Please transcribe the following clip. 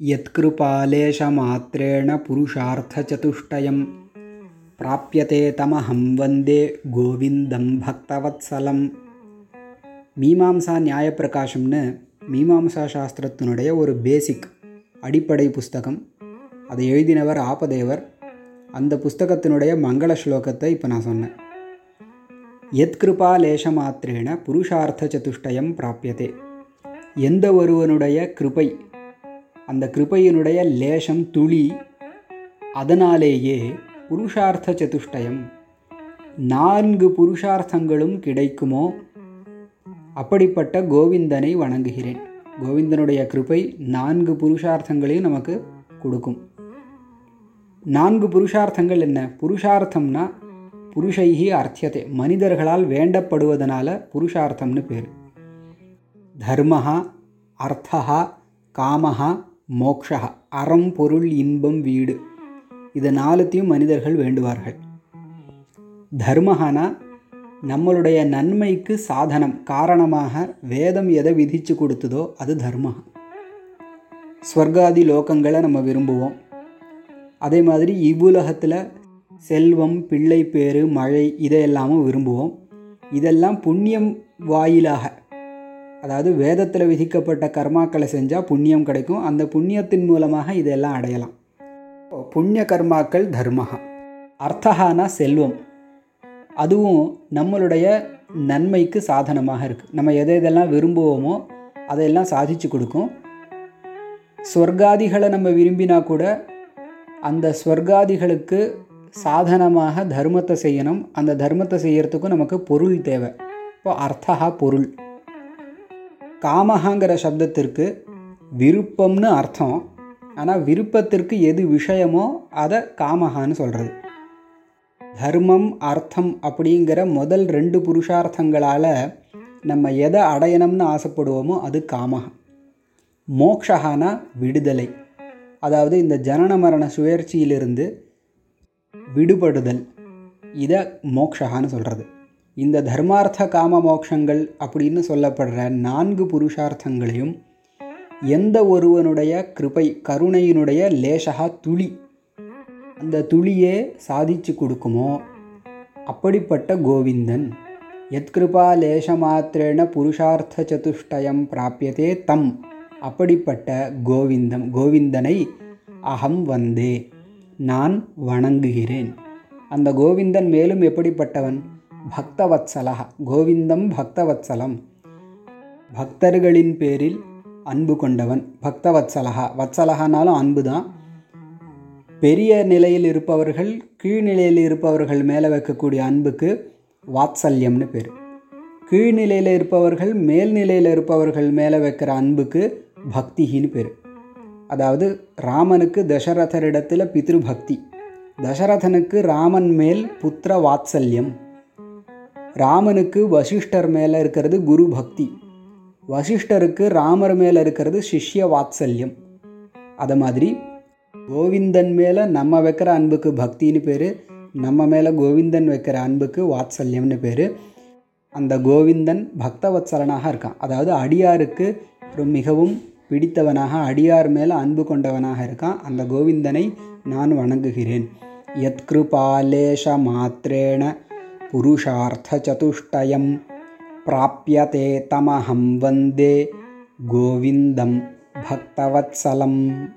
यत्कृपालेशमात्रेण पुरुषार्थचतुष्टयं प्राप्यते तमहं वन्दे கோவிந்தம் பக்தவத்சலம் மீமாம்சா நியாயப்பிரகாசம்னு மீமாம்சா சாஸ்திரத்தினுடைய ஒரு பேசிக் அடிப்படை புஸ்தகம் அதை எழுதினவர் ஆபதேவர் அந்த புஸ்தகத்தினுடைய மங்கள ஸ்லோகத்தை இப்போ நான் சொன்னேன் யத்கிருபா லேசமாத்திரேன புருஷார்த்த சதுஷ்டயம் பிராப்பியதே எந்த ஒருவனுடைய கிருபை அந்த கிருபையினுடைய லேசம் துளி அதனாலேயே புருஷார்த்த சதுஷ்டயம். நான்கு புருஷார்த்தங்களும் கிடைக்குமோ? அப்படிப்பட்ட கோவிந்தனை வணங்குகிறேன். கோவிந்தனுடைய கிருபை நான்கு புருஷார்த்தங்களையும் நமக்கு கொடுக்கும். நான்கு புருஷார்த்தங்கள் என்ன? புருஷார்த்தம்னா புருஷைகி அர்த்தியத்தை மனிதர்களால் வேண்டப்படுவதனால புருஷார்த்தம்னு பேர். தர்மஹா அர்த்தஹா காமஹா மோக்ஷா அறம் பொருள் இன்பம் வீடு. இது நாலுத்தையும் மனிதர்கள் வேண்டுவார்கள். தர்மஹானா நம்மளுடைய நன்மைக்கு சாதனம் காரணமாக வேதம் எதை விதித்து கொடுத்ததோ அது தர்மஹா. ஸ்வர்காதி லோகங்களை நம்ம விரும்புவோம். அதே மாதிரி இவ்வுலகத்தில் செல்வம் பிள்ளை பேரு மழை இதையெல்லாமும் விரும்புவோம். இதெல்லாம் புண்ணியம் வாயிலாக அதாவது வேதத்தில் விதிக்கப்பட்ட கர்மாக்களை செஞ்சால் புண்ணியம் கிடைக்கும். அந்த புண்ணியத்தின் மூலமாக இதெல்லாம் அடையலாம். புண்ணிய கர்மாக்கள் தர்மஹா அர்த்தகானா செல்வம். அதுவும் நம்மளுடைய நன்மைக்கு சாதனமாக இருக்குது நம்ம எதை எதெல்லாம் விரும்புவோமோ அதையெல்லாம் சாதிச்சு கொடுக்கும். ஸ்வர்காதிகளை நம்ம விரும்பினா கூட அந்த ஸ்வர்காதிகளுக்கு சாதனமாக தர்மத்தை செய்யணும். அந்த தர்மத்தை செய்யறதுக்கும் நமக்கு பொருள் தேவை. இப்போ அர்த்தகா பொருள். காமஹாங்கிற சப்தத்திற்கு விருப்பம்னு அர்த்தம். ஆனால் விருப்பத்திற்கு எது விஷயமோ அதை காமஹான்னு சொல்கிறது தர்மம் அர்த்தம் அப்படிங்கிற முதல் ரெண்டு புருஷார்த்தங்களால் நம்ம எதை அடையணும்னு ஆசைப்படுவோமோ அது காமஹா. மோக்ஷகானா விடுதலை. அதாவது இந்த ஜனன மரண சுழற்சியிலிருந்து விடுபடுதல். இதை மோக்ஷகான்னு சொல்கிறது இந்த தர்மார்த்த காம மோட்சங்கள் அப்படின்னு சொல்லப்படுற நான்கு புருஷார்த்தங்களையும் எந்த ஒருவனுடைய கிருபை கருணையினுடைய லேசகா துளி அந்த துளியே சாதிச்சு கொடுக்குமோ அப்படிப்பட்ட கோவிந்தன் எத்கிருபா லேசமாத்திரேன புருஷார்த்த சதுஷ்டயம் பிராபியதே தம் அப்படிப்பட்ட கோவிந்தம் கோவிந்தனை அகம் வந்தே நான் வணங்குகிறேன். அந்த கோவிந்தன் மேலும் எப்படிப்பட்டவன்? பக்தவத்சலா கோவிந்தம் பக்தவத்சலம். பக்தர்களின் பேரில் அன்பு கொண்டவன் பக்தவத்சலகா வத்சலகானாலும் அன்பு தான். பெரிய நிலையில் இருப்பவர்கள் கீழ்நிலையில் இருப்பவர்கள் மேலே வைக்கக்கூடிய அன்புக்கு வாத்சல்யம்னு பேர். கீழ்நிலையில் இருப்பவர்கள் மேல்நிலையில் இருப்பவர்கள் மேலே வைக்கிற அன்புக்கு பக்திகின்னு பேர். அதாவது ராமனுக்கு தசரதரிடத்தில் பித்ருபக்தி. தசரதனுக்கு ராமன் மேல் புத்திர வாத்சல்யம். ராமனுக்கு வசிஷ்டர் மேலே இருக்கிறது குரு பக்தி. வசிஷ்டருக்கு ராமர் மேலே இருக்கிறது சிஷ்ய வாத்சல்யம். அதை மாதிரி கோவிந்தன் மேலே நம்ம வைக்கிற அன்புக்கு பக்தின்னு பேர் நம்ம மேலே கோவிந்தன் வைக்கிற அன்புக்கு வாத்சல்யம்னு பேர். அந்த கோவிந்தன் பக்தவத்சலனாக இருக்கான். அதாவது அடியாருக்கு மிகவும் பிடித்தவனாக அடியார் மேலே அன்பு கொண்டவனாக இருக்கான். அந்த கோவிந்தனை நான் வணங்குகிறேன். யத்கிருபாலேஷ மாத்திரேன पुरुषार्थचतुष्टयं प्राप्यते तमहं वन्दे गोविन्दं भक्तवत्सलम्।